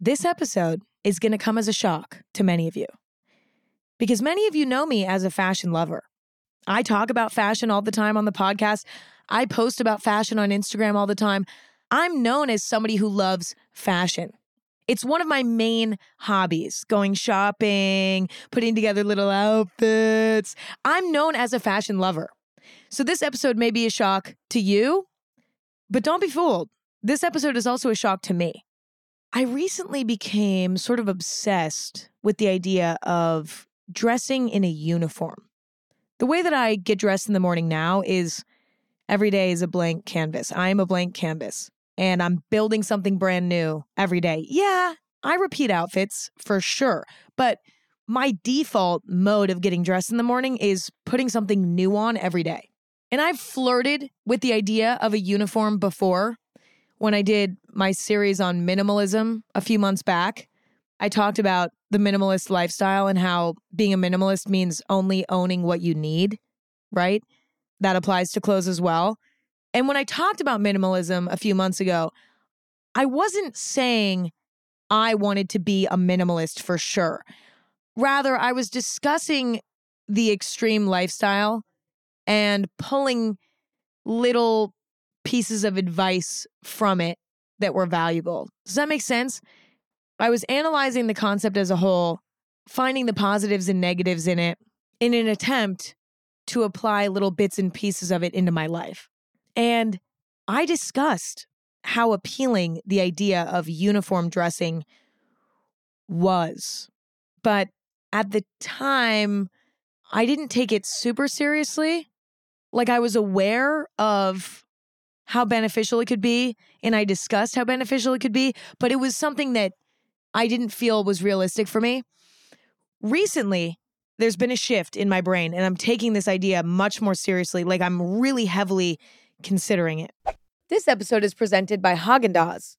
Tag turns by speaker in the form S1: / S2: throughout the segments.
S1: This episode is going to come as a shock to many of you because many of you know me as a fashion lover. I talk about fashion all the time on the podcast. I post about fashion on Instagram all the time. I'm known as somebody who loves fashion. It's one of my main hobbies going shopping, putting together little outfits. I'm known as a fashion lover. So, this episode may be a shock to you, but don't be fooled. This episode is also a shock to me. I recently became sort of obsessed with the idea of dressing in a uniform. The way that I get dressed in the morning now is every day is a blank canvas. I am a blank canvas and I'm building something brand new every day. Yeah, I repeat outfits for sure, but my default mode of getting dressed in the morning is putting something new on every day. And I've flirted with the idea of a uniform before. When I did my series on minimalism a few months back, I talked about the minimalist lifestyle and how being a minimalist means only owning what you need, right? That applies to clothes as well. And when I talked about minimalism a few months ago, I wasn't saying I wanted to be a minimalist for sure. Rather, I was discussing the extreme lifestyle and pulling little pieces of advice from it that were valuable. Does that make sense? I was analyzing the concept as a whole, finding the positives and negatives in it in an attempt to apply little bits and pieces of it into my life. And I discussed how appealing the idea of uniform dressing was. But at the time, I didn't take it super seriously. Like I was aware of how beneficial it could be, and I discussed how beneficial it could be, but it was something that I didn't feel was realistic for me. Recently, there's been a shift in my brain, and I'm taking this idea much more seriously. Like I'm really heavily considering it. This episode is presented by Haagen Dazs.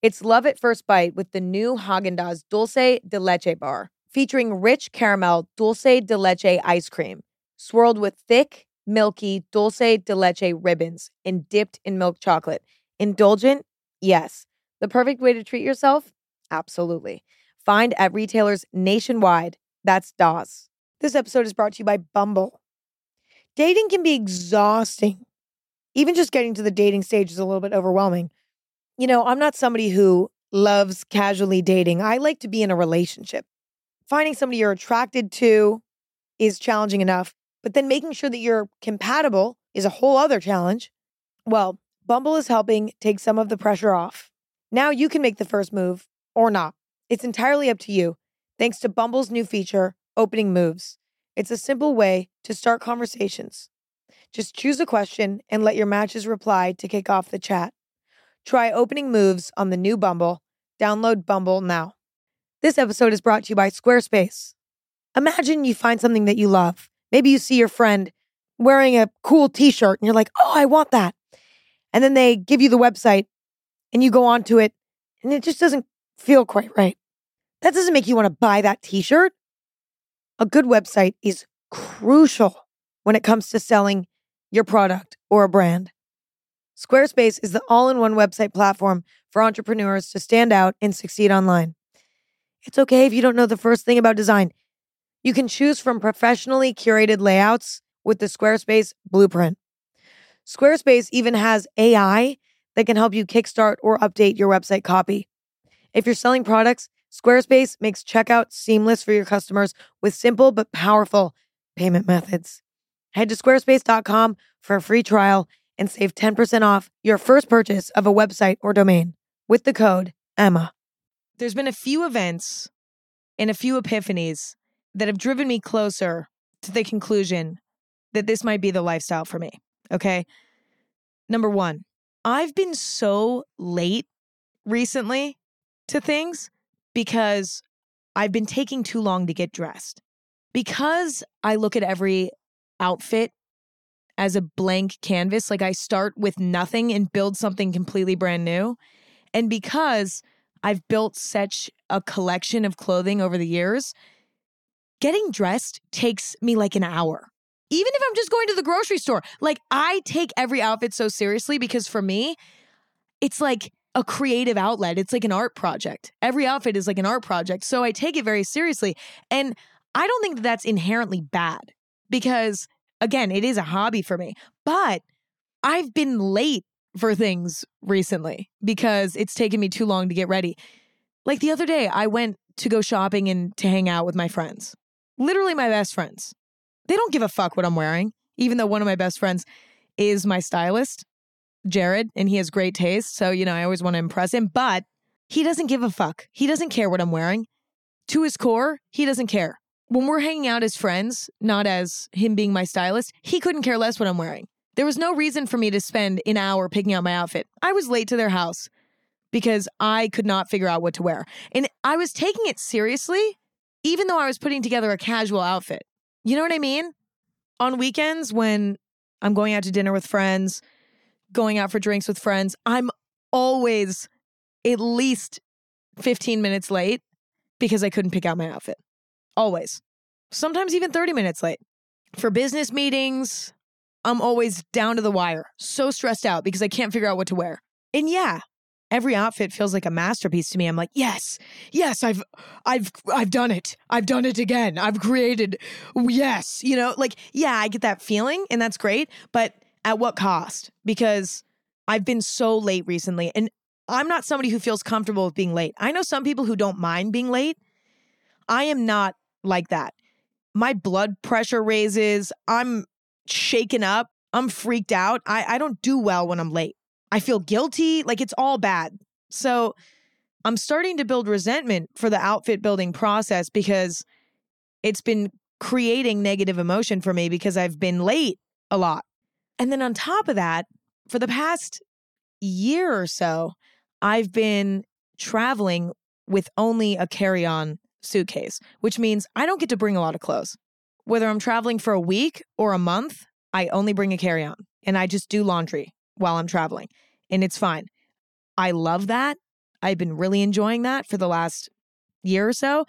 S1: It's love at first bite with the new Haagen Dazs Dulce de Leche bar, featuring rich caramel dulce de leche ice cream, swirled with thick, milky dulce de leche ribbons and dipped in milk chocolate. Indulgent? Yes. The perfect way to treat yourself? Absolutely. Find at retailers nationwide. That's DAWS. This episode is brought to you by Bumble. Dating can be exhausting. Even just getting to the dating stage is a little bit overwhelming. You know, I'm not somebody who loves casually dating. I like to be in a relationship. Finding somebody you're attracted to is challenging enough, but then making sure that you're compatible is a whole other challenge. Well, Bumble is helping take some of the pressure off. Now you can make the first move or not. It's entirely up to you, thanks to Bumble's new feature, Opening Moves. It's a simple way to start conversations. Just choose a question and let your matches reply to kick off the chat. Try Opening Moves on the new Bumble. Download Bumble now. This episode is brought to you by Squarespace. Imagine you find something that you love. Maybe you see your friend wearing a cool t shirt and you're like, oh, I want that. And then they give you the website and you go onto it and it just doesn't feel quite right. That doesn't make you want to buy that t shirt. A good website is crucial when it comes to selling your product or a brand. Squarespace is the all in one website platform for entrepreneurs to stand out and succeed online. It's okay if you don't know the first thing about design. You can choose from professionally curated layouts with the Squarespace blueprint. Squarespace even has AI that can help you kickstart or update your website copy. If you're selling products, Squarespace makes checkout seamless for your customers with simple but powerful payment methods. Head to squarespace.com for a free trial and save 10% off your first purchase of a website or domain with the code EMMA. There's been a few events and a few epiphanies that have driven me closer to the conclusion that this might be the lifestyle for me. Okay. Number one, I've been so late recently to things because I've been taking too long to get dressed. Because I look at every outfit as a blank canvas, like I start with nothing and build something completely brand new. And because I've built such a collection of clothing over the years, getting dressed takes me like an hour. Even if I'm just going to the grocery store, like I take every outfit so seriously because for me, it's like a creative outlet. It's like an art project. Every outfit is like an art project. So I take it very seriously. And I don't think that that's inherently bad because, again, it is a hobby for me. But I've been late for things recently because it's taken me too long to get ready. Like the other day, I went to go shopping and to hang out with my friends, literally my best friends. They don't give a fuck what I'm wearing, even though one of my best friends is my stylist, Jared, and he has great taste. So, you know, I always want to impress him, but he doesn't give a fuck. He doesn't care what I'm wearing. To his core, he doesn't care. When we're hanging out as friends, not as him being my stylist, he couldn't care less what I'm wearing. There was no reason for me to spend an hour picking out my outfit. I was late to their house because I could not figure out what to wear. And I was taking it seriously, even though I was putting together a casual outfit. You know what I mean? On weekends, when I'm going out to dinner with friends, going out for drinks with friends, I'm always at least 15 minutes late because I couldn't pick out my outfit. Always. Sometimes even 30 minutes late. For business meetings, I'm always down to the wire, so stressed out because I can't figure out what to wear. And yeah, every outfit feels like a masterpiece to me. I'm like, yes, yes, I've, I've, I've done it. I've done it again. I've created, yes, you know, like, yeah, I get that feeling and that's great. But at what cost? Because I've been so late recently and I'm not somebody who feels comfortable with being late. I know some people who don't mind being late. I am not like that. My blood pressure raises. I'm shaken up. I'm freaked out. I, I don't do well when I'm late. I feel guilty. Like it's all bad. So I'm starting to build resentment for the outfit building process because it's been creating negative emotion for me because I've been late a lot. And then on top of that, for the past year or so, I've been traveling with only a carry on suitcase, which means I don't get to bring a lot of clothes. Whether I'm traveling for a week or a month, I only bring a carry on and I just do laundry while I'm traveling, and it's fine. I love that. I've been really enjoying that for the last year or so.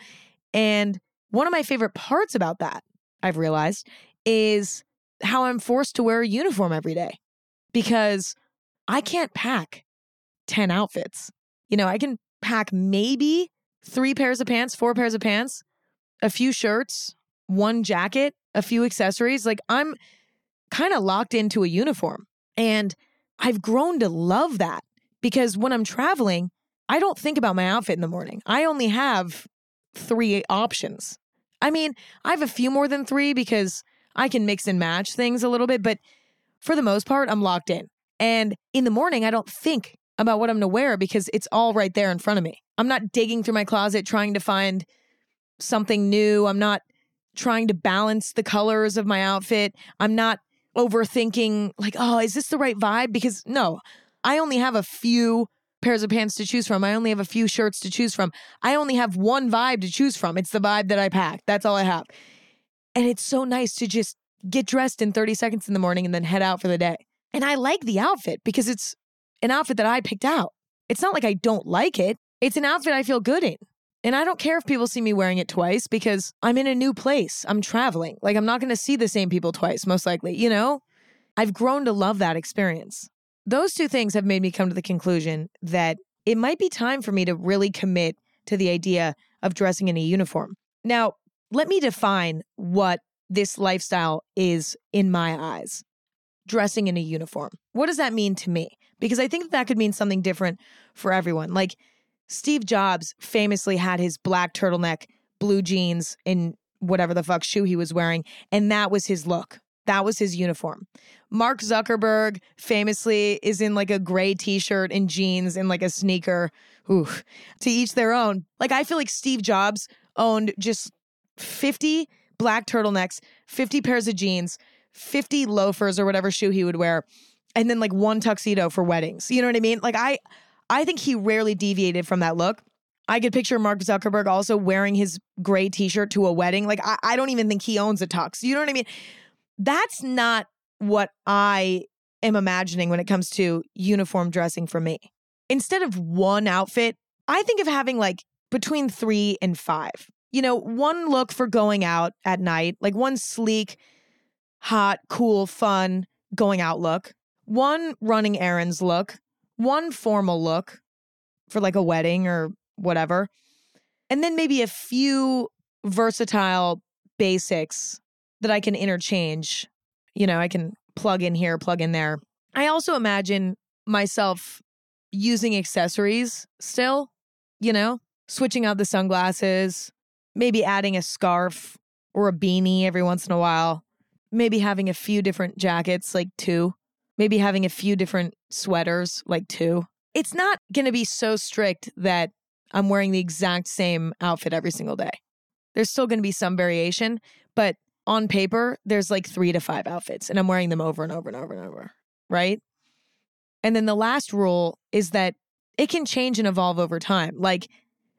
S1: And one of my favorite parts about that, I've realized, is how I'm forced to wear a uniform every day because I can't pack 10 outfits. You know, I can pack maybe three pairs of pants, four pairs of pants, a few shirts, one jacket, a few accessories. Like I'm kind of locked into a uniform. And I've grown to love that because when I'm traveling, I don't think about my outfit in the morning. I only have three options. I mean, I have a few more than three because I can mix and match things a little bit, but for the most part, I'm locked in. And in the morning, I don't think about what I'm to wear because it's all right there in front of me. I'm not digging through my closet trying to find something new. I'm not trying to balance the colors of my outfit. I'm not overthinking like, oh, is this the right vibe? Because no, I only have a few pairs of pants to choose from. I only have a few shirts to choose from. I only have one vibe to choose from. It's the vibe that I pack. That's all I have. And it's so nice to just get dressed in 30 seconds in the morning and then head out for the day. And I like the outfit because it's an outfit that I picked out. It's not like I don't like it, it's an outfit I feel good in. And I don't care if people see me wearing it twice because I'm in a new place. I'm traveling. Like, I'm not going to see the same people twice, most likely, you know? I've grown to love that experience. Those two things have made me come to the conclusion that it might be time for me to really commit to the idea of dressing in a uniform. Now, let me define what this lifestyle is in my eyes dressing in a uniform. What does that mean to me? Because I think that, could mean something different for everyone. Like, Steve Jobs famously had his black turtleneck, blue jeans, and whatever the fuck shoe he was wearing, and that was his look. That was his uniform. Mark Zuckerberg famously is in like a gray t shirt and jeans and like a sneaker. Ooh, to each their own. Like, I feel like Steve Jobs owned just 50 black turtlenecks, 50 pairs of jeans, 50 loafers or whatever shoe he would wear, and then like one tuxedo for weddings. You know what I mean? Like, I, I think he rarely deviated from that look. I could picture Mark Zuckerberg also wearing his gray t shirt to a wedding. Like, I, I don't even think he owns a tux. You know what I mean? That's not what I am imagining when it comes to uniform dressing for me. Instead of one outfit, I think of having like between three and five. You know, one look for going out at night, like one sleek, hot, cool, fun going out look, one running errands look, one formal look, for like a wedding or whatever. And then maybe a few versatile basics that I can interchange. You know, I can plug in here, plug in there. I also imagine myself using accessories still, you know, switching out the sunglasses, maybe adding a scarf or a beanie every once in a while, maybe having a few different jackets, like two, maybe having a few different sweaters, like two. It's not going to be so strict that I'm wearing the exact same outfit every single day. There's still going to be some variation, but on paper, there's like three to five outfits, and I'm wearing them over and over and over and over, right? And then the last rule is that it can change and evolve over time. Like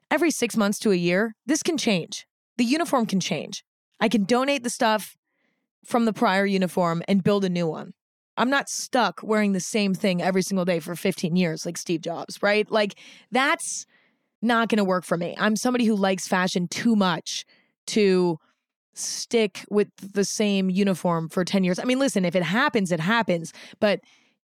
S1: every six months to a year, this can change. The uniform can change. I can donate the stuff from the prior uniform and build a new one. I'm not stuck wearing the same thing every single day for 15 years like Steve Jobs, right? Like that's not going to work for me. I'm somebody who likes fashion too much to stick with the same uniform for 10 years. I mean, listen, if it happens, it happens, but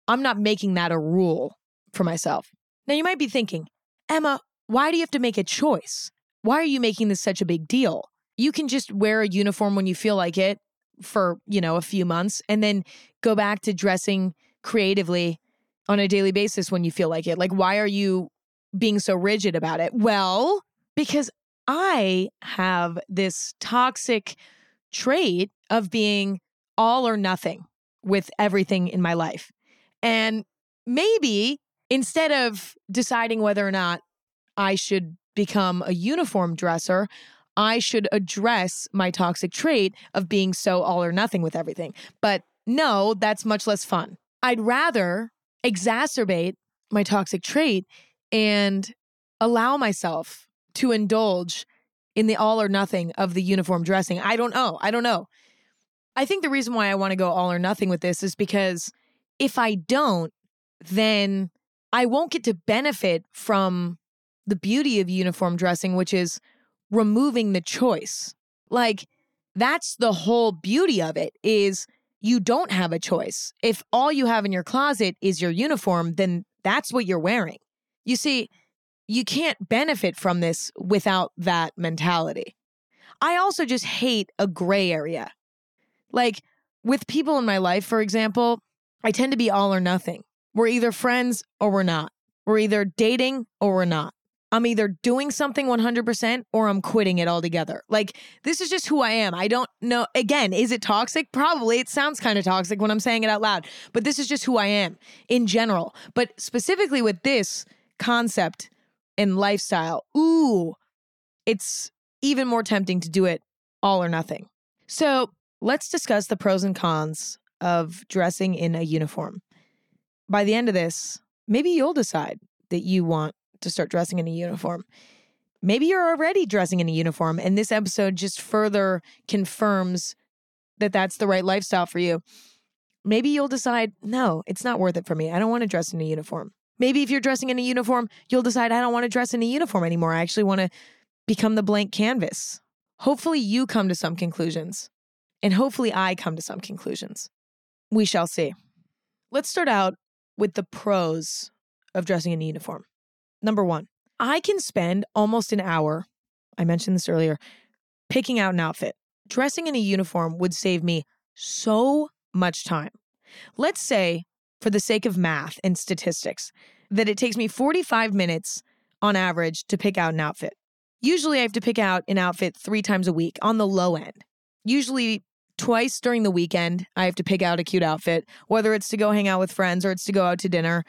S1: I'm not making that a rule for myself. Now, you might be thinking, Emma, why do you have to make a choice? Why are you making this such a big deal? You can just wear a uniform when you feel like it for, you know, a few months and then go back to dressing creatively on a daily basis when you feel like it. Like, why are you being so rigid about it? Well, because I have this toxic trait of being all or nothing with everything in my life. And maybe instead of deciding whether or not I should become a uniform dresser, I should address my toxic trait of being so all or nothing with everything. But no, that's much less fun. I'd rather exacerbate my toxic trait and allow myself to indulge in the all or nothing of the uniform dressing. I don't know. I don't know. I think the reason why I want to go all or nothing with this is because if I don't, then I won't get to benefit from the beauty of uniform dressing, which is removing the choice. Like that's the whole beauty of it is you don't have a choice. If all you have in your closet is your uniform, then that's what you're wearing. You see, you can't benefit from this without that mentality. I also just hate a gray area. Like with people in my life, for example, I tend to be all or nothing. We're either friends or we're not. We're either dating or we're not. I'm either doing something 100% or I'm quitting it altogether. Like, this is just who I am. I don't know. Again, is it toxic? Probably. It sounds kind of toxic when I'm saying it out loud, but this is just who I am in general. But specifically with this concept and lifestyle, ooh, it's even more tempting to do it all or nothing. So, let's discuss the pros and cons of dressing in a uniform. By the end of this, maybe you'll decide that you want to start dressing in a uniform. Maybe you're already dressing in a uniform, and this episode just further confirms that that's the right lifestyle for you. Maybe you'll decide, no, it's not worth it for me. I don't want to dress in a uniform. Maybe if you're dressing in a uniform, you'll decide, I don't want to dress in a uniform anymore. I actually want to become the blank canvas. Hopefully, you come to some conclusions, and hopefully, I come to some conclusions. We shall see. Let's start out with the pros of dressing in a uniform. Number one, I can spend almost an hour, I mentioned this earlier, picking out an outfit. Dressing in a uniform would save me so much time. Let's say, for the sake of math and statistics, that it takes me 45 minutes on average to pick out an outfit. Usually, I have to pick out an outfit three times a week on the low end. Usually, twice during the weekend, I have to pick out a cute outfit, whether it's to go hang out with friends or it's to go out to dinner.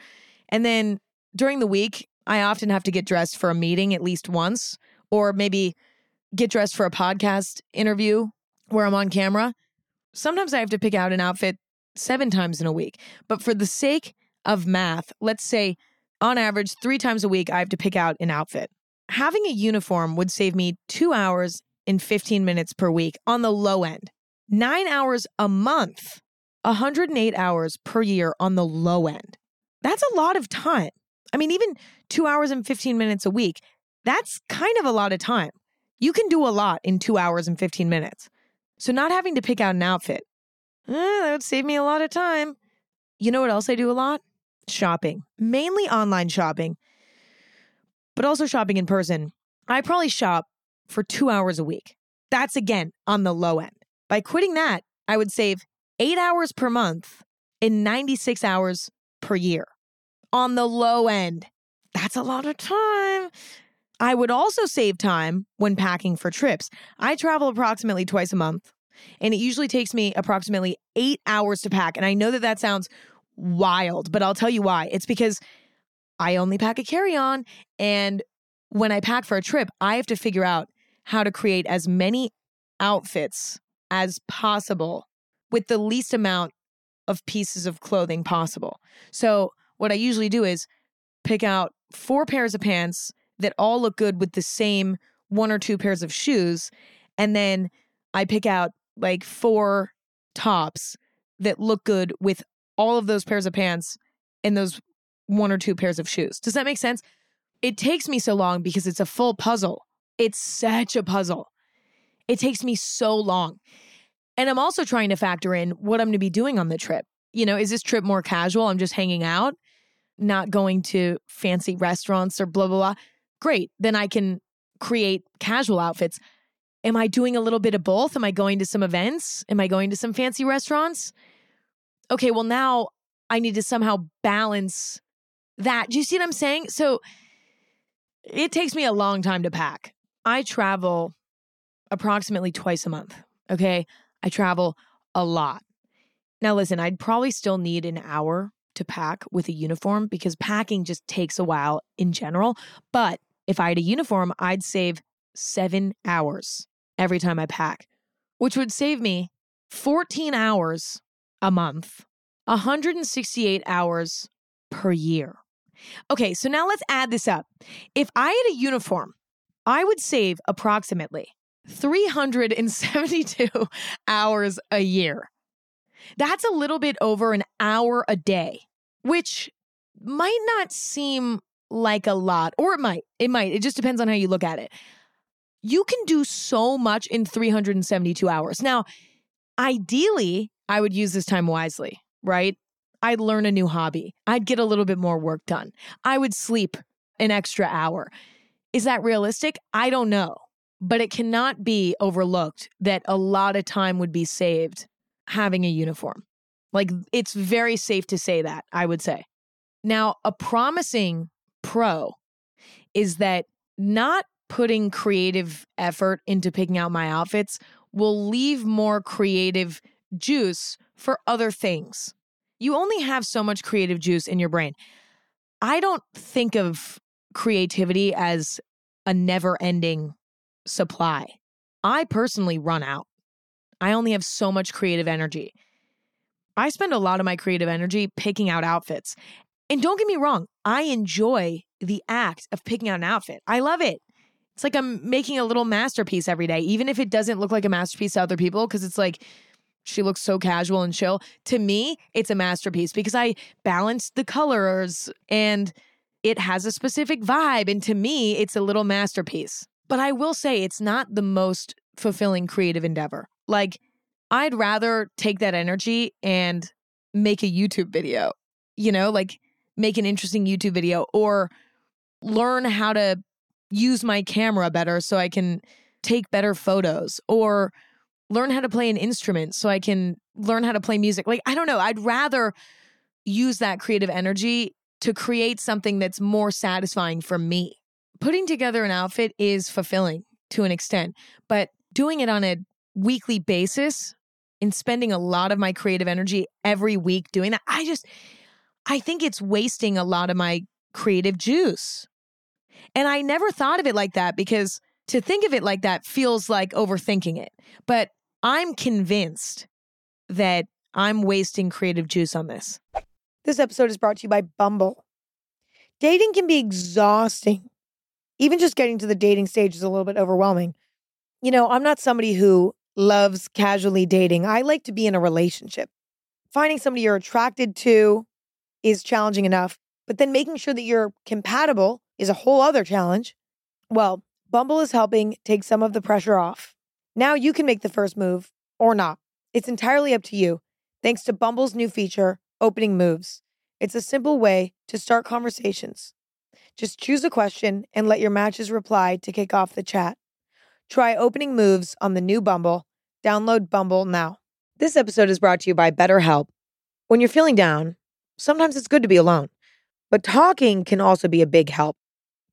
S1: And then during the week, I often have to get dressed for a meeting at least once, or maybe get dressed for a podcast interview where I'm on camera. Sometimes I have to pick out an outfit seven times in a week. But for the sake of math, let's say on average, three times a week, I have to pick out an outfit. Having a uniform would save me two hours and 15 minutes per week on the low end, nine hours a month, 108 hours per year on the low end. That's a lot of time. I mean, even two hours and 15 minutes a week, that's kind of a lot of time. You can do a lot in two hours and 15 minutes. So, not having to pick out an outfit, eh, that would save me a lot of time. You know what else I do a lot? Shopping, mainly online shopping. but also shopping in person, I probably shop for two hours a week. That's again on the low end. By quitting that, I would save eight hours per month and 96 hours per year on the low end. That's a lot of time. I would also save time when packing for trips. I travel approximately twice a month, and it usually takes me approximately eight hours to pack. And I know that that sounds wild, but I'll tell you why. It's because I only pack a carry on. And when I pack for a trip, I have to figure out how to create as many outfits as possible with the least amount of pieces of clothing possible. So, what I usually do is pick out four pairs of pants that all look good with the same one or two pairs of shoes. And then I pick out like four tops that look good with all of those pairs of pants and those one or two pairs of shoes. Does that make sense? It takes me so long because it's a full puzzle. It's such a puzzle. It takes me so long. And I'm also trying to factor in what I'm going to be doing on the trip. You know, is this trip more casual? I'm just hanging out, not going to fancy restaurants or blah, blah, blah. Great. Then I can create casual outfits. Am I doing a little bit of both? Am I going to some events? Am I going to some fancy restaurants? Okay, well, now I need to somehow balance that. Do you see what I'm saying? So it takes me a long time to pack. I travel approximately twice a month. Okay. I travel a lot. Now, listen, I'd probably still need an hour to pack with a uniform because packing just takes a while in general. But if I had a uniform, I'd save seven hours every time I pack, which would save me 14 hours a month, 168 hours per year. Okay, so now let's add this up. If I had a uniform, I would save approximately 372 hours a year. That's a little bit over an hour a day, which might not seem like a lot, or it might. It might. It just depends on how you look at it. You can do so much in 372 hours. Now, ideally, I would use this time wisely, right? I'd learn a new hobby. I'd get a little bit more work done. I would sleep an extra hour. Is that realistic? I don't know but it cannot be overlooked that a lot of time would be saved having a uniform. Like it's very safe to say that, I would say. Now, a promising pro is that not putting creative effort into picking out my outfits will leave more creative juice for other things. You only have so much creative juice in your brain. I don't think of creativity as a never ending supply. I personally run out. I only have so much creative energy. I spend a lot of my creative energy picking out outfits. And don't get me wrong, I enjoy the act of picking out an outfit. I love it. It's like I'm making a little masterpiece every day, even if it doesn't look like a masterpiece to other people, because it's like, she looks so casual and chill. To me, it's a masterpiece because I balanced the colors and it has a specific vibe. And to me, it's a little masterpiece. But I will say it's not the most fulfilling creative endeavor. Like, I'd rather take that energy and make a YouTube video, you know, like make an interesting YouTube video or learn how to use my camera better so I can take better photos or learn how to play an instrument so I can learn how to play music. Like, I don't know. I'd rather use that creative energy to create something that's more satisfying for me putting together an outfit is fulfilling to an extent, but doing it on a weekly basis and spending a lot of my creative energy every week doing that, I just, I think it's wasting a lot of my creative juice. And I never thought of it like that because to think of it like that feels like overthinking it. But I'm convinced that I'm wasting creative juice on this.
S2: This episode is brought to you by Bumble. Dating can be exhausting even just getting to the dating stage is a little bit overwhelming. You know, I'm not somebody who loves casually dating. I like to be in a relationship. Finding somebody you're attracted to is challenging enough, but then making sure that you're compatible is a whole other challenge. Well, Bumble is helping take some of the pressure off. Now you can make the first move or not. It's entirely up to you, thanks to Bumble's new feature, Opening Moves. It's a simple way to start conversations Just choose a question and let your matches reply to kick off the chat. Try opening moves on the new Bumble. Download Bumble now. This episode is brought to you by BetterHelp. When you're feeling down, sometimes it's good to be alone, but talking can also be a big help.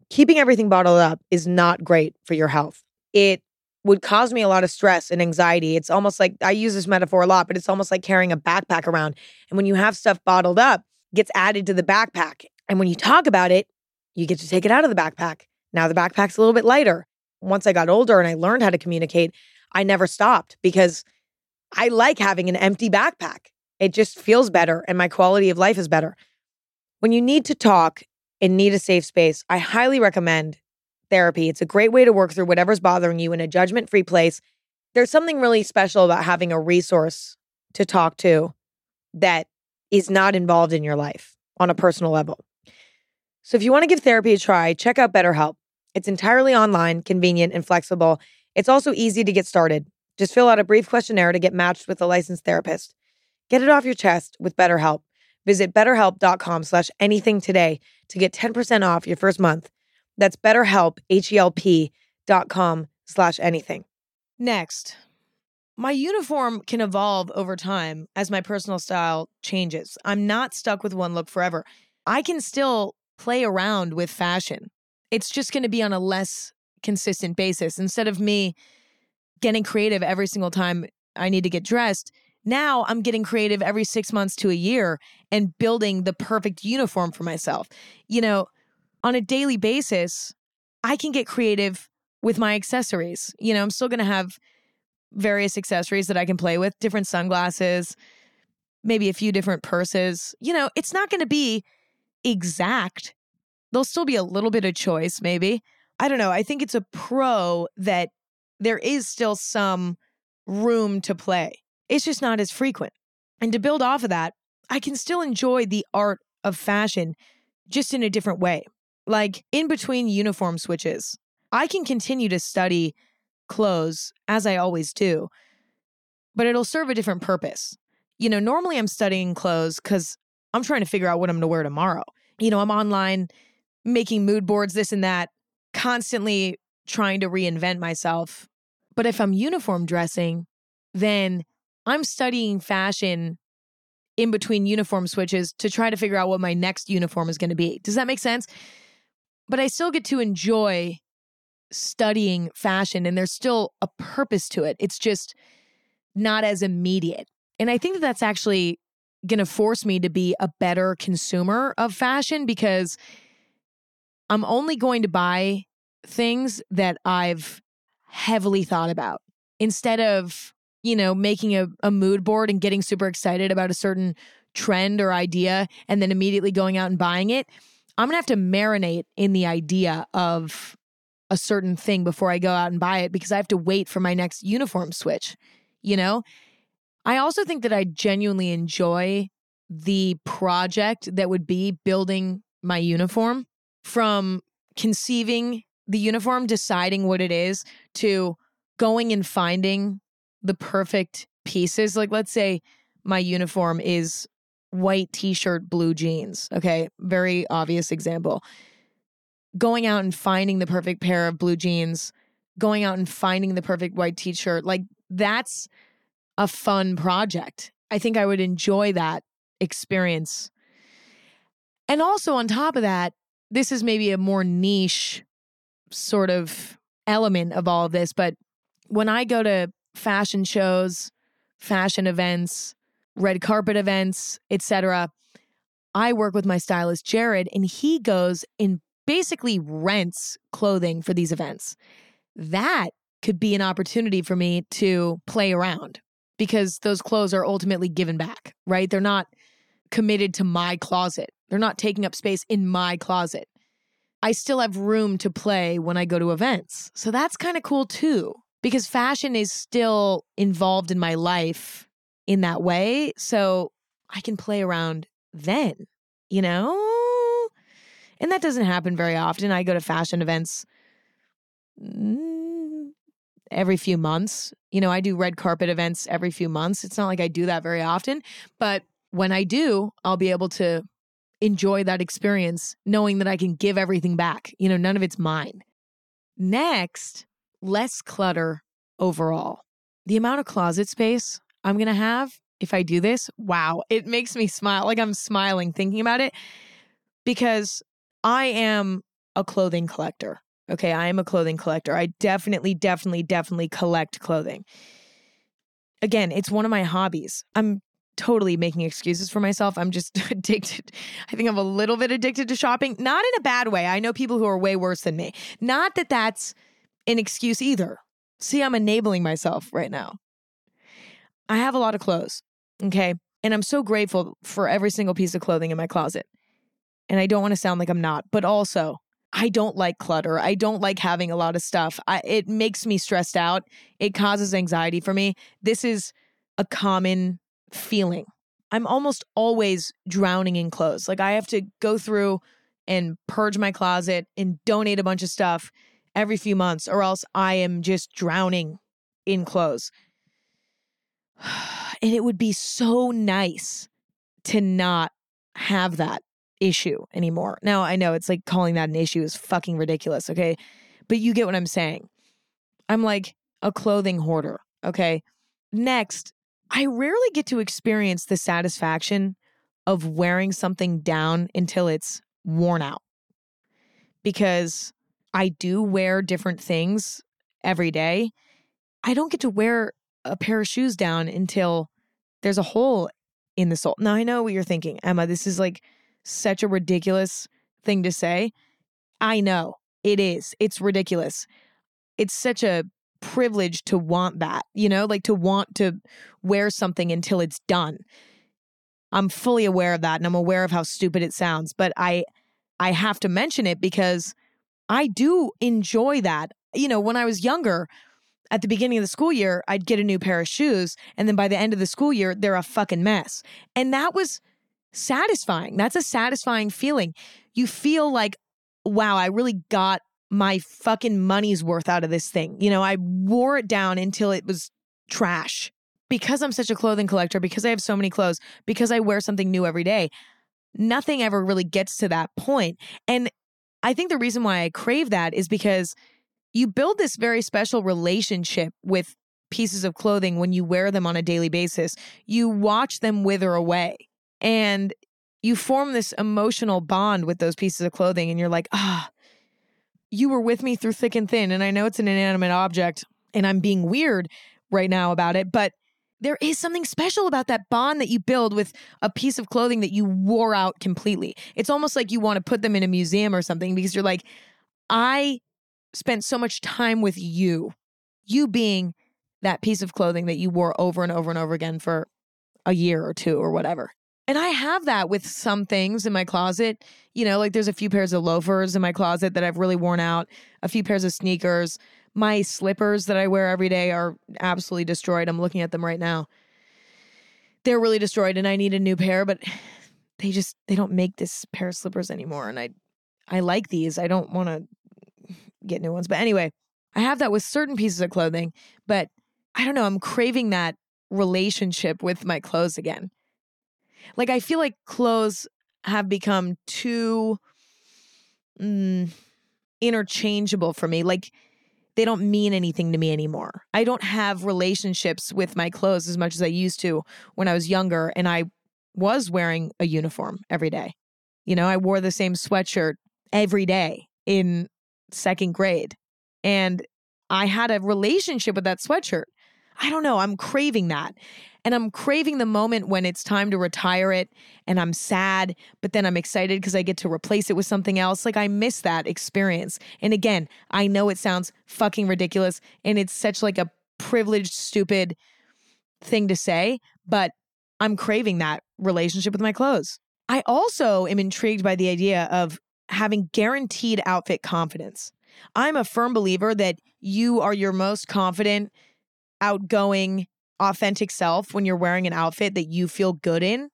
S2: Keeping everything bottled up is not great for your health. It would cause me a lot of stress and anxiety. It's almost like I use this metaphor a lot, but it's almost like carrying a backpack around. And when you have stuff bottled up, it gets added to the backpack. And when you talk about it, you get to take it out of the backpack. Now the backpack's a little bit lighter. Once I got older and I learned how to communicate, I never stopped because I like having an empty backpack. It just feels better and my quality of life is better. When you need to talk and need a safe space, I highly recommend therapy. It's a great way to work through whatever's bothering you in a judgment free place. There's something really special about having a resource to talk to that is not involved in your life on a personal level. So if you want to give therapy a try, check out BetterHelp. It's entirely online, convenient, and flexible. It's also easy to get started. Just fill out a brief questionnaire to get matched with a licensed therapist. Get it off your chest with BetterHelp. Visit betterhelp.com slash anything today to get 10% off your first month. That's betterhelp, H-E-L-P dot com slash anything.
S1: Next, my uniform can evolve over time as my personal style changes. I'm not stuck with one look forever. I can still play around with fashion. It's just going to be on a less consistent basis. Instead of me getting creative every single time I need to get dressed, now I'm getting creative every six months to a year and building the perfect uniform for myself. You know, on a daily basis, I can get creative with my accessories. You know, I'm still going to have various accessories that I can play with, different sunglasses, maybe a few different purses. You know, it's not going to be exact. There'll still be a little bit of choice, maybe. I don't know. I think it's a pro that there is still some room to play. It's just not as frequent. And to build off of that, I can still enjoy the art of fashion just in a different way. Like in between uniform switches, I can continue to study clothes as I always do, but it'll serve a different purpose. You know, normally I'm studying clothes because I'm trying to figure out what I'm going to wear tomorrow. You know, I'm online making mood boards, this and that, constantly trying to reinvent myself. But if I'm uniform dressing, then I'm studying fashion in between uniform switches to try to figure out what my next uniform is going to be. Does that make sense? But I still get to enjoy studying fashion and there's still a purpose to it. It's just not as immediate. And I think that that's actually going to force me to be a better consumer of fashion because I'm only going to buy things that I've heavily thought about instead of, you know, making a, a mood board and getting super excited about a certain trend or idea and then immediately going out and buying it. I'm going to have to marinate in the idea of a certain thing before I go out and buy it because I have to wait for my next uniform switch, you know? I also think that I genuinely enjoy the project that would be building my uniform from conceiving the uniform, deciding what it is, to going and finding the perfect pieces. Like, let's say my uniform is white t shirt, blue jeans. Okay. Very obvious example. Going out and finding the perfect pair of blue jeans, going out and finding the perfect white t shirt. Like, that's a fun project. I think I would enjoy that experience. And also, on top of that, this is maybe a more niche sort of element of all of this, but when I go to fashion shows, fashion events, red carpet events, etc., I work with my stylist Jared and he goes and basically rents clothing for these events. That could be an opportunity for me to play around because those clothes are ultimately given back, right? They're not committed to my closet. They're not taking up space in my closet. I still have room to play when I go to events. So that's kind of cool too, because fashion is still involved in my life in that way. So I can play around then, you know? And that doesn't happen very often. I go to fashion events mm, every few months. You know, I do red carpet events every few months. It's not like I do that very often, but when I do, I'll be able to enjoy that experience knowing that I can give everything back. You know, none of it's mine. Next, less clutter overall. The amount of closet space I'm going to have if I do this, wow, it makes me smile. Like I'm smiling thinking about it because I am a clothing collector. Okay, I am a clothing collector. I definitely, definitely, definitely collect clothing. Again, it's one of my hobbies. I'm totally making excuses for myself. I'm just addicted. I think I'm a little bit addicted to shopping, not in a bad way. I know people who are way worse than me. Not that that's an excuse either. See, I'm enabling myself right now. I have a lot of clothes, okay? And I'm so grateful for every single piece of clothing in my closet. And I don't want to sound like I'm not, but also, I don't like clutter. I don't like having a lot of stuff. I, it makes me stressed out. It causes anxiety for me. This is a common feeling. I'm almost always drowning in clothes. Like I have to go through and purge my closet and donate a bunch of stuff every few months, or else I am just drowning in clothes. And it would be so nice to not have that issue anymore. Now, I know it's like calling that an issue is fucking ridiculous, okay? But you get what I'm saying. I'm like a clothing hoarder, okay? Next, I rarely get to experience the satisfaction of wearing something down until it's worn out. Because I do wear different things every day. I don't get to wear a pair of shoes down until there's a hole in the sole. Now, I know what you're thinking, Emma. This is like such a ridiculous thing to say. I know it is. It's ridiculous. It's such a privilege to want that, you know, like to want to wear something until it's done. I'm fully aware of that and I'm aware of how stupid it sounds, but I I have to mention it because I do enjoy that. You know, when I was younger, at the beginning of the school year, I'd get a new pair of shoes and then by the end of the school year, they're a fucking mess. And that was satisfying. That's a satisfying feeling. You feel like, wow, I really got my fucking money's worth out of this thing. You know, I wore it down until it was trash. Because I'm such a clothing collector, because I have so many clothes, because I wear something new every day, nothing ever really gets to that point. And I think the reason why I crave that is because you build this very special relationship with pieces of clothing when you wear them on a daily basis. You watch them wither away and you form this emotional bond with those pieces of clothing. And you're like, ah, you were with me through thick and thin. And I know it's an inanimate object and I'm being weird right now about it, but there is something special about that bond that you build with a piece of clothing that you wore out completely. It's almost like you want to put them in a museum or something because you're like, I spent so much time with you, you being that piece of clothing that you wore over and over and over again for a year or two or whatever. And I have that with some things in my closet. You know, like there's a few pairs of loafers in my closet that I've really worn out, a few pairs of sneakers. My slippers that I wear every day are absolutely destroyed. I'm looking at them right now. They're really destroyed and I need a new pair, but they just they don't make this pair of slippers anymore and I I like these. I don't want to get new ones. But anyway, I have that with certain pieces of clothing, but I don't know, I'm craving that relationship with my clothes again. Like I feel like clothes have become too mm, interchangeable for me. Like they don't mean anything to me anymore. I don't have relationships with my clothes as much as I used to when I was younger and I was wearing a uniform every day. You know, I wore the same sweatshirt every day in second grade and I had a relationship with that sweatshirt. I don't know, I'm craving that. And I'm craving the moment when it's time to retire it and I'm sad, but then I'm excited because I get to replace it with something else. Like I miss that experience. And again, I know it sounds fucking ridiculous and it's such like a privileged, stupid thing to say, but I'm craving that relationship with my clothes. I also am intrigued by the idea of having guaranteed outfit confidence. I'm a firm believer that you are your most confident, outgoing, authentic self when you're wearing an outfit that you feel good in.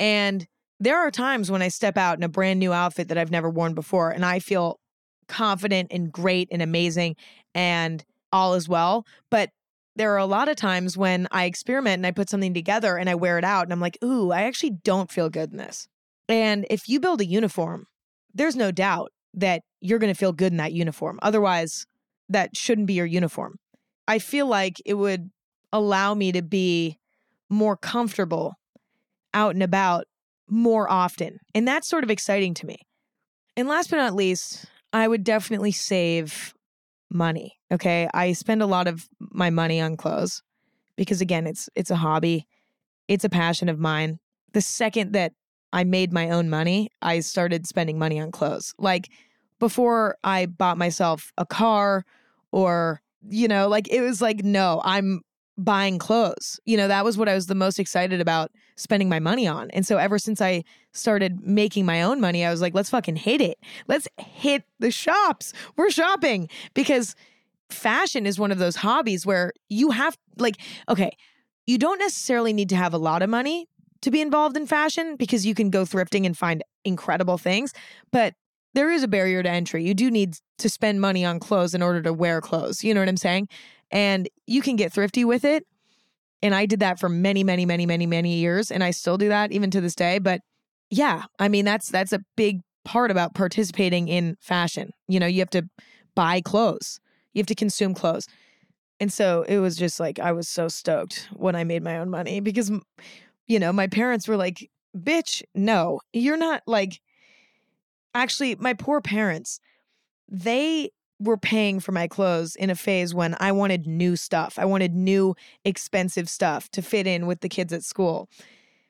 S1: And there are times when I step out in a brand new outfit that I've never worn before and I feel confident and great and amazing and all is well. But there are a lot of times when I experiment and I put something together and I wear it out and I'm like, ooh, I actually don't feel good in this. And if you build a uniform, there's no doubt that you're going to feel good in that uniform. Otherwise, that shouldn't be your uniform. I feel like it would allow me to be more comfortable out and about more often. And that's sort of exciting to me. And last but not least, I would definitely save money. Okay. I spend a lot of my money on clothes because again, it's it's a hobby. It's a passion of mine. The second that I made my own money, I started spending money on clothes. Like before I bought myself a car or you know, like it was like no, I'm buying clothes. You know, that was what I was the most excited about spending my money on. And so ever since I started making my own money, I was like, let's fucking hit it. Let's hit the shops. We're shopping because fashion is one of those hobbies where you have like okay, you don't necessarily need to have a lot of money to be involved in fashion because you can go thrifting and find incredible things, but there is a barrier to entry. You do need to spend money on clothes in order to wear clothes. You know what I'm saying? and you can get thrifty with it. And I did that for many, many, many, many, many years. And I still do that even to this day. But yeah, I mean, that's that's a big part about participating in fashion. You know, you have to buy clothes, you have to consume clothes. And so it was just like, I was so stoked when I made my own money because, you know, my parents were like, bitch, no, you're not like, actually, my poor parents, they were paying for my clothes in a phase when I wanted new stuff. I wanted new expensive stuff to fit in with the kids at school.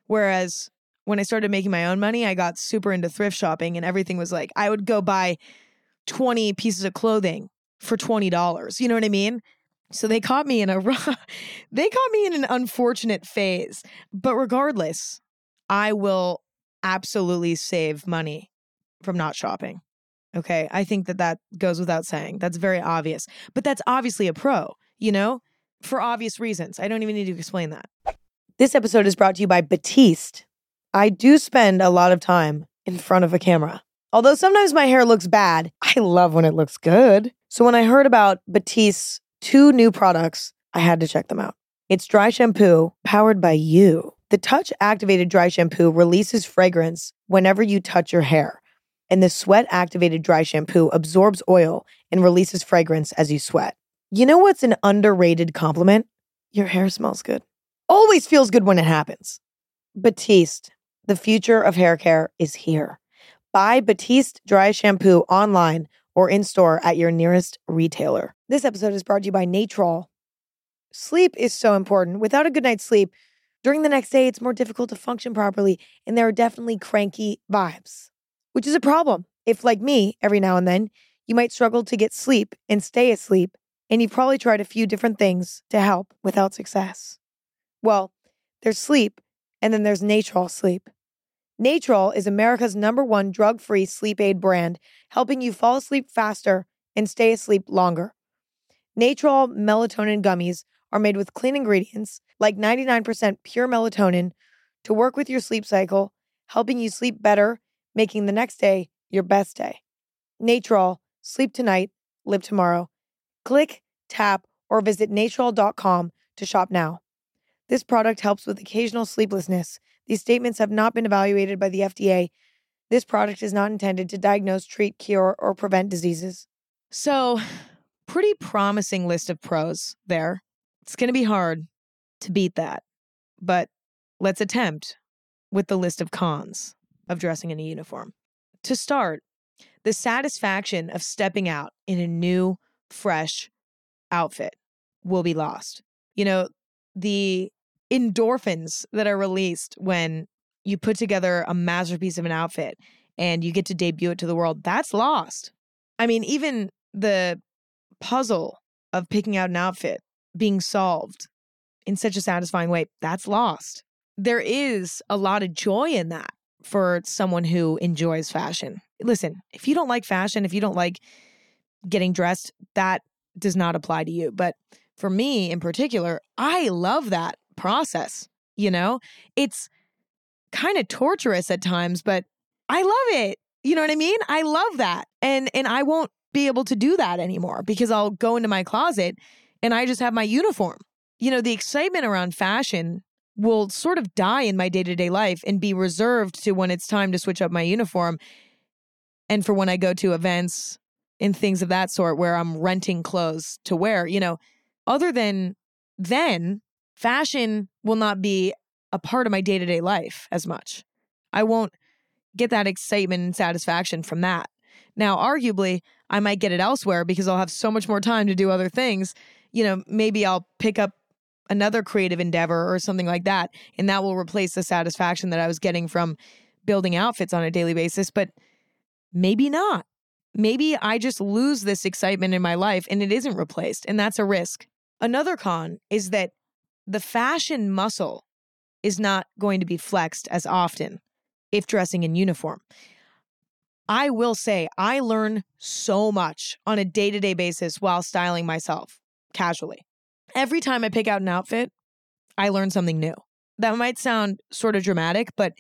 S1: Whereas when I started making my own money, I got super into thrift shopping and everything was like I would go buy 20 pieces of clothing for $20. You know what I mean? So they caught me in a they caught me in an unfortunate phase. But regardless, I will absolutely save money from not shopping. Okay. I think that that goes without saying. That's very obvious. But that's obviously a pro, you know, for obvious reasons. I don't even need to explain that.
S2: This episode is brought to you by Batiste. I do spend a lot of time in front of a camera. Although sometimes my hair looks bad, I love when it looks good. So when I heard about Batiste's two new products, I had to check them out. It's dry shampoo powered by you. The touch activated dry shampoo releases fragrance whenever you touch your hair and the sweat activated dry shampoo absorbs oil and releases fragrance as you sweat. You know what's an underrated compliment? Your hair smells good. Always feels good when it happens. Batiste, the future of hair care is here. Buy Batiste dry shampoo online or in store at your nearest retailer. This episode is brought to you by Natrol. Sleep is so important. Without a good night's sleep, during the next day, it's more difficult to function properly, and there are definitely cranky vibes which is a problem. If, like me, every now and then, you might struggle to get sleep and stay asleep, and you've probably tried a few different things to help without success. Well, there's sleep, and then there's Natrol Sleep. Natrol is America's number one drug free sleep aid brand, helping you fall asleep faster and stay asleep longer. Natrol melatonin gummies are made with clean ingredients like 99% pure melatonin to work with your sleep cycle, helping you sleep better making the next day your best day. Natrol, sleep tonight, live tomorrow. Click, tap, or visit natrol.com to shop now. This product helps with occasional sleeplessness. These statements have not been evaluated by the FDA. This product is not intended to diagnose, treat, cure, or prevent diseases.
S1: So, pretty promising list of pros there. It's going to be hard to beat that, but let's attempt with the list of cons of dressing in a uniform. To start, the satisfaction of stepping out in a new, fresh outfit will be lost. You know, the endorphins that are released when you put together a masterpiece of an outfit and you get to debut it to the world, that's lost. I mean, even the puzzle of picking out an outfit being solved in such a satisfying way, that's lost. There is a lot of joy in that for someone who enjoys fashion. Listen, if you don't like fashion, if you don't like getting dressed, that does not apply to you. But for me in particular, I love that process. You know, it's kind of torturous at times, but I love it. You know what I mean? I love that. And and I won't be able to do that anymore because I'll go into my closet and I just have my uniform. You know, the excitement around fashion will sort of die in my day to day life and be reserved to when it's time to switch up my uniform and for when I go to events and things of that sort where I'm renting clothes to wear. You know, other than then, fashion will not be a part of my day to day life as much. I won't get that excitement and satisfaction from that. Now, arguably, I might get it elsewhere because I'll have so much more time to do other things. You know, maybe I'll pick up another creative endeavor or something like that, and that will replace the satisfaction that I was getting from building outfits on a daily basis. But maybe not. Maybe I just lose this excitement in my life and it isn't replaced, and that's a risk. Another con is that the fashion muscle is not going to be flexed as often if dressing in uniform. I will say I learn so much on a day to day basis while styling myself casually. Every time I pick out an outfit, I learn something new. That might sound sort of dramatic, but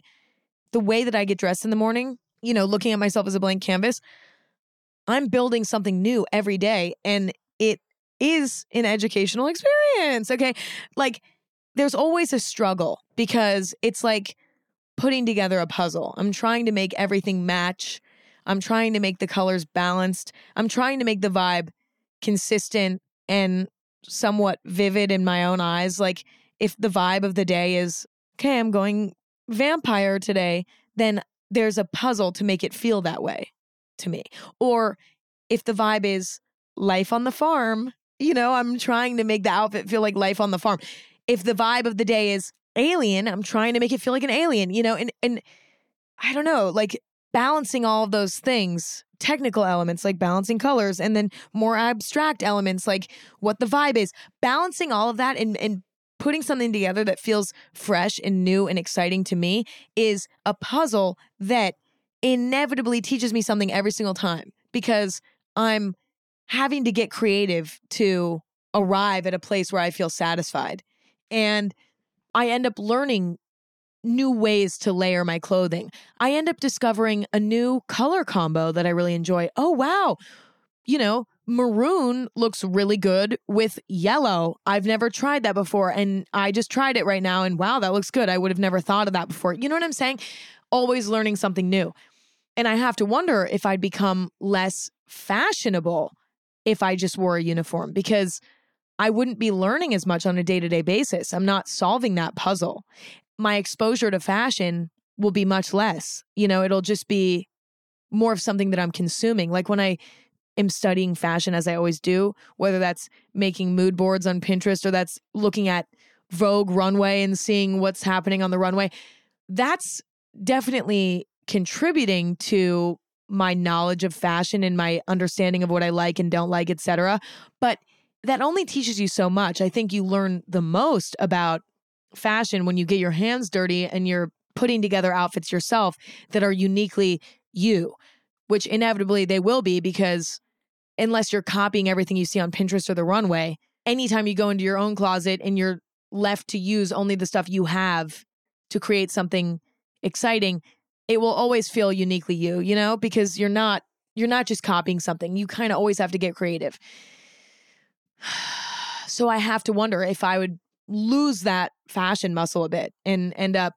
S1: the way that I get dressed in the morning, you know, looking at myself as a blank canvas, I'm building something new every day. And it is an educational experience. Okay. Like there's always a struggle because it's like putting together a puzzle. I'm trying to make everything match I'm trying to make the colors balanced. I'm trying to make the vibe consistent and somewhat vivid in my own eyes. Like if the vibe of the day is, okay, I'm going vampire today, then there's a puzzle to make it feel that way to me. Or if the vibe is life on the farm, you know, I'm trying to make the outfit feel like life on the farm. If the vibe of the day is alien, I'm trying to make it feel like an alien, you know, and and I don't know, like balancing all of those things technical elements like balancing colors and then more abstract elements like what the vibe is. Balancing all of that and, and putting something together that feels fresh and new and exciting to me is a puzzle that inevitably teaches me something every single time because i'm having to get creative to arrive at a place where i feel satisfied. And i end up learning new ways to layer my clothing. I end up discovering a new color combo that I really enjoy. Oh, wow. You know, maroon looks really good with yellow. I've never tried that before. And I just tried it right now. And wow, that looks good. I would have never thought of that before. You know what I'm saying? Always learning something new. And I have to wonder if I'd become less fashionable if I just wore a uniform because I wouldn't be learning as much on a day to day basis. I'm not solving that puzzle my exposure to fashion will be much less. You know, it'll just be more of something that I'm consuming. Like when I am studying fashion, as I always do, whether that's making mood boards on Pinterest or that's looking at Vogue runway and seeing what's happening on the runway, that's definitely contributing to my knowledge of fashion and my understanding of what I like and don't like, etc. But that only teaches you so much. I think you learn the most about fashion when you get your hands dirty and you're putting together outfits yourself that are uniquely you, which inevitably they will be because unless you're copying everything you see on Pinterest or the runway, anytime you go into your own closet and you're left to use only the stuff you have to create something exciting, it will always feel uniquely you, you know, because you're not you're not just copying something. You kind of always have to get creative. So I have to wonder if I would lose that fashion muscle a bit and end up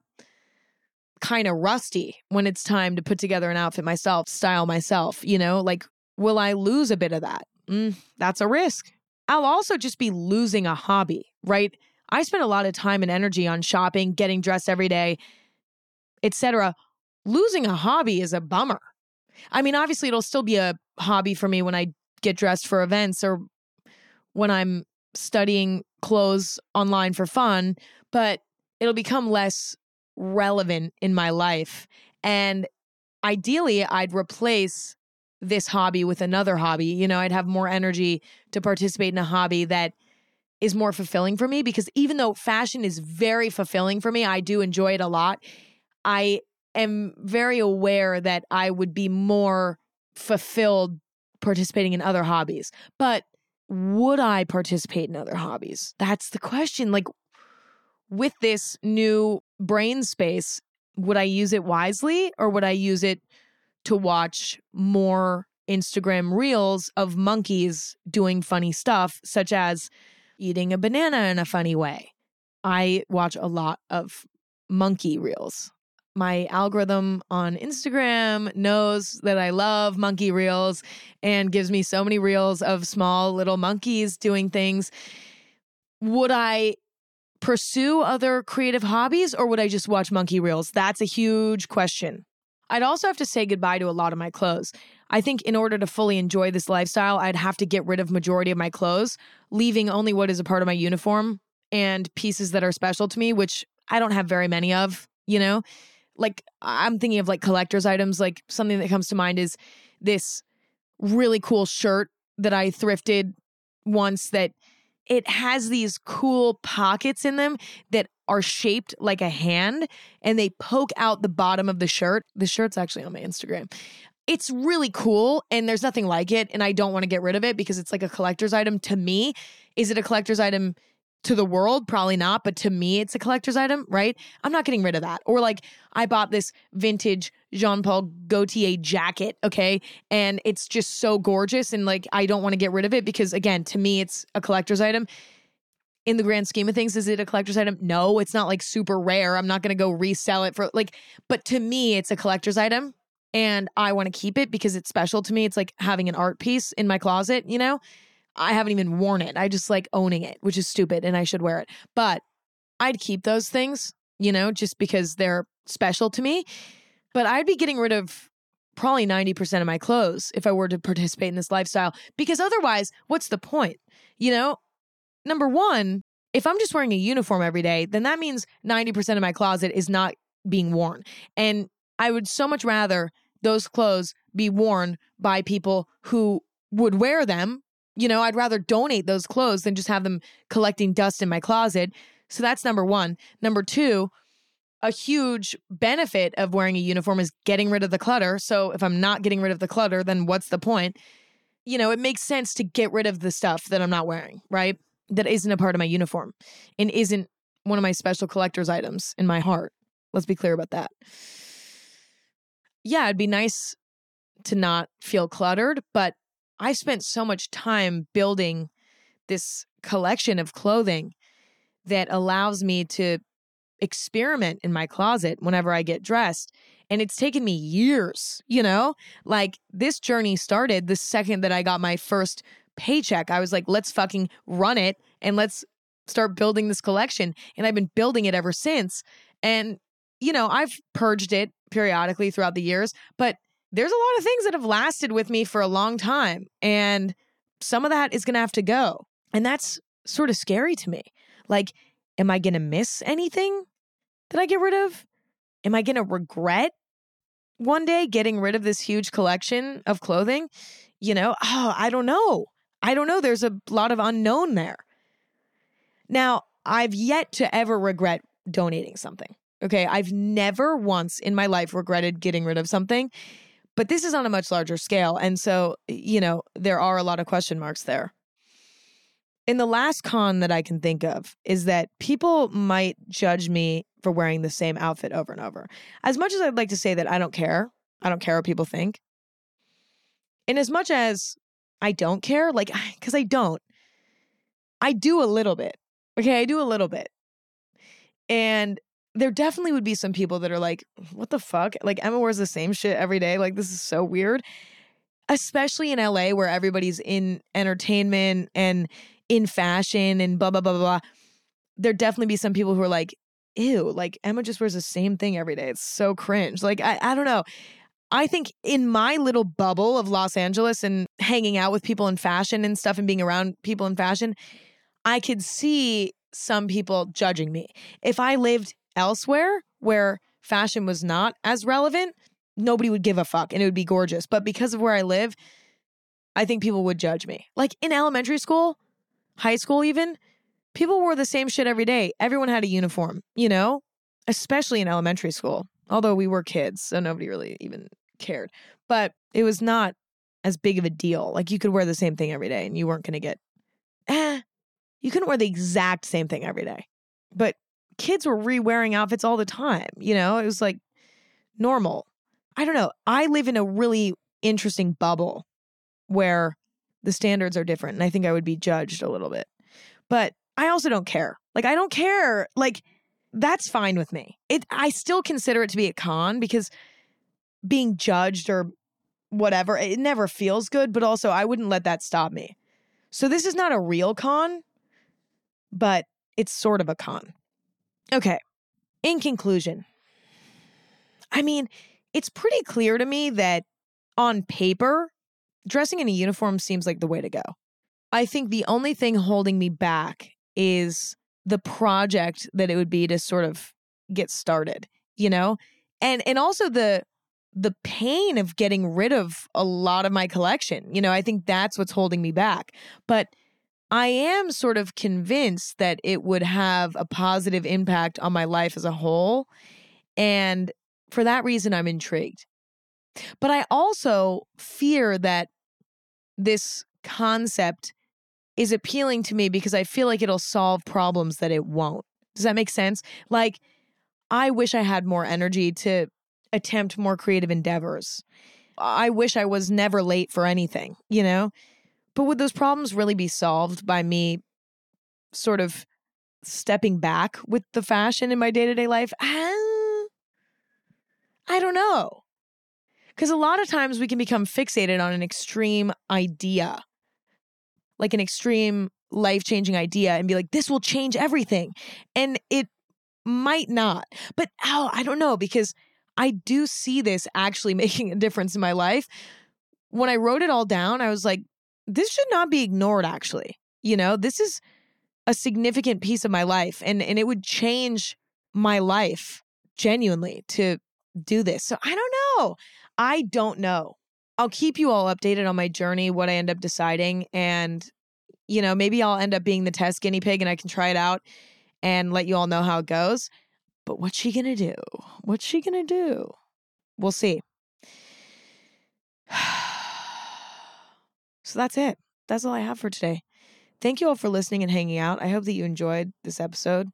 S1: kind of rusty when it's time to put together an outfit myself, style myself, you know, like will I lose a bit of that? Mm, that's a risk. I'll also just be losing a hobby, right? I spend a lot of time and energy on shopping, getting dressed every day, etc. Losing a hobby is a bummer. I mean, obviously it'll still be a hobby for me when I get dressed for events or when I'm studying clothes online for fun, but it'll become less relevant in my life. And ideally, I'd replace this hobby with another hobby. You know, I'd have more energy to participate in a hobby that is more fulfilling for me because even though fashion is very fulfilling for me, I do enjoy it a lot. I am very aware that I would be more fulfilled participating in other hobbies. But would I participate in other hobbies? That's the question. Like with this new brain space, would I use it wisely or would I use it to watch more Instagram reels of monkeys doing funny stuff, such as eating a banana in a funny way? I watch a lot of monkey reels. My algorithm on Instagram knows that I love monkey reels and gives me so many reels of small little monkeys doing things. Would I pursue other creative hobbies or would I just watch monkey reels? That's a huge question. I'd also have to say goodbye to a lot of my clothes. I think in order to fully enjoy this lifestyle, I'd have to get rid of majority of my clothes, leaving only what is a part of my uniform and pieces that are special to me, which I don't have very many of, you know? Like I'm thinking of like collector's items, like something that comes to mind is this really cool shirt that I thrifted once that it has these cool pockets in them that are shaped like a hand and they poke out the bottom of the shirt. The shirt's actually on my Instagram. It's really cool and there's nothing like it and I don't want to get rid of it because it's like a collector's item to me. Is it a collector's item to the world? Probably not, but to me it's a collector's item, right? I'm not getting rid of that. Or like I bought this vintage Jean Paul Gaultier jacket, okay? And it's just so gorgeous and like I don't want to get rid of it because again, to me it's a collector's item in the grand scheme of things, is it a collector's item? No, it's not like super rare. I'm not going to go resell it for like, but to me, it's a collector's item and I want to keep it because it's special to me. It's like having an art piece in my closet, you know? I haven't even worn it. I just like owning it, which is stupid and I should wear it. But I'd keep those things, you know, just because they're special to me. But I'd be getting rid of probably 90% of my clothes if I were to participate in this lifestyle because otherwise, what's the point? You know, number one, if I'm just wearing a uniform every day, then that means 90% of my closet is not being worn. And I would so much rather those clothes be worn by people who would wear them. You know, I'd rather donate those clothes than just have them collecting dust in my closet. So that's number one. Number two, a huge benefit of wearing a uniform is getting rid of the clutter. So if I'm not getting rid of the clutter, then what's the point? You know, it makes sense to get rid of the stuff that I'm not wearing, right? that isn't a part of my uniform and isn't one of my special collector's items in my heart. Let's be clear about that. Yeah, it'd be nice to not feel cluttered, but I spent so much time building this collection of clothing that allows me to experiment in my closet whenever I get dressed. And it's taken me years, you know? Like this journey started the second that I got my first paycheck. I was like, let's fucking run it and let's start building this collection. And I've been building it ever since. And, you know, I've purged it periodically throughout the years, but there's a lot of things that have lasted with me for a long time. And some of that is going to have to go. And that's sort of scary to me. Like, am I going to miss anything that I get rid of? Am I going to regret one day getting rid of this huge collection of clothing? You know, oh, I don't know. I don't know. There's a lot of unknown there. Now, I've yet to ever regret donating something. Okay. I've never once in my life regretted getting rid of something, but this is on a much larger scale. And so, you know, there are a lot of question marks there. In the last con that I can think of is that people might judge me for wearing the same outfit over and over. As much as I'd like to say that I don't care, I don't care what people think. In as much as I don't care, like, because I don't. I do a little bit. Okay, I do a little bit. And there definitely would be some people that are like, what the fuck? Like, Emma wears the same shit every day. Like, this is so weird. Especially in LA where everybody's in entertainment and in fashion and blah, blah, blah, blah, blah. There definitely be some people who are like, ew, like Emma just wears the same thing every day. It's so cringe. Like, I, I don't know. I think in my little bubble of Los Angeles and hanging out with people in fashion and stuff and being around people in fashion, I could see some people judging me. If I lived elsewhere where fashion was not as relevant, nobody would give a fuck and it would be gorgeous. But because of where I live, I think people would judge me. Like in elementary school, high school, even, people wore the same shit every day. Everyone had a uniform, you know, especially in elementary school although we were kids, so nobody really even cared. But it was not as big of a deal. Like you could wear the same thing every day and you weren't going to get, eh, you couldn't wear the exact same thing every day. But kids were re wearing outfits all the time. You know, it was like normal. I don't know. I live in a really interesting bubble where the standards are different. And I think I would be judged a little bit. But I also don't care. Like I don't care. Like that's fine with me. It I still consider it to be a con because being judged or whatever, it never feels good, but also I wouldn't let that stop me. So this is not a real con, but it's sort of a con. Okay. In conclusion, I mean, it's pretty clear to me that on paper, dressing in a uniform seems like the way to go. I think the only thing holding me back is the project that it would be to sort of get started, you know? And and also the the pain of getting rid of a lot of my collection. You know, I think that's what's holding me back. But I am sort of convinced that it would have a positive impact on my life as a whole. And for that reason, I'm intrigued. But I also fear that this concept is appealing to me because I feel like it'll solve problems that it won't. Does that make sense? Like, I wish I had more energy to attempt more creative endeavors. I wish I was never late for anything, you know? But would those problems really be solved by me sort of stepping back with the fashion in my day to day life? I don't know. Because a lot of times we can become fixated on an extreme idea, like an extreme life changing idea, and be like, this will change everything. And it might not. But oh, I don't know because I do see this actually making a difference in my life. When I wrote it all down, I was like, this should not be ignored, actually. You know, this is a significant piece of my life and, and it would change my life genuinely to do this. So I don't know. I don't know. I'll keep you all updated on my journey, what I end up deciding. And, you know, maybe I'll end up being the test guinea pig and I can try it out and let you all know how it goes. But what's she going to do? What's she going to do? We'll see. so that's it. That's all I have for today. Thank you all for listening and hanging out. I hope that you enjoyed this episode.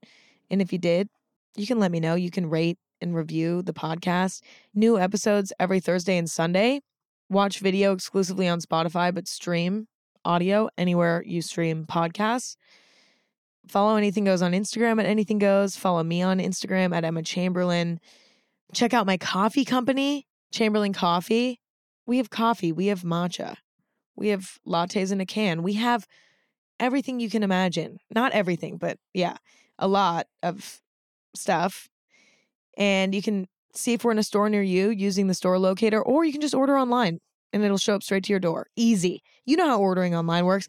S1: And if you did, you can let me know. You can rate and review the podcast. New episodes every Thursday and Sunday. Watch video exclusively on Spotify, but stream audio anywhere you stream podcasts. Follow Anything Goes on Instagram at Anything Goes. Follow me on Instagram at Emma Chamberlain. Check out my coffee company, Chamberlain Coffee. We have coffee, we have matcha, we have lattes in a can. We have everything you can imagine. Not everything, but yeah, a lot of stuff. And you can see if we're in a store near you using the store locator, or you can just order online and it'll show up straight to your door. Easy. You know how ordering online works.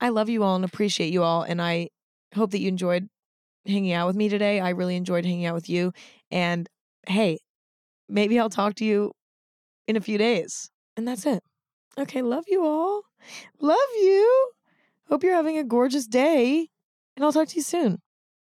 S1: I love you all and appreciate you all. And I hope that you enjoyed hanging out with me today. I really enjoyed hanging out with you. And hey, maybe I'll talk to you in a few days. And that's it. Okay, love you all. Love you. Hope you're having a gorgeous day. And I'll talk to you soon.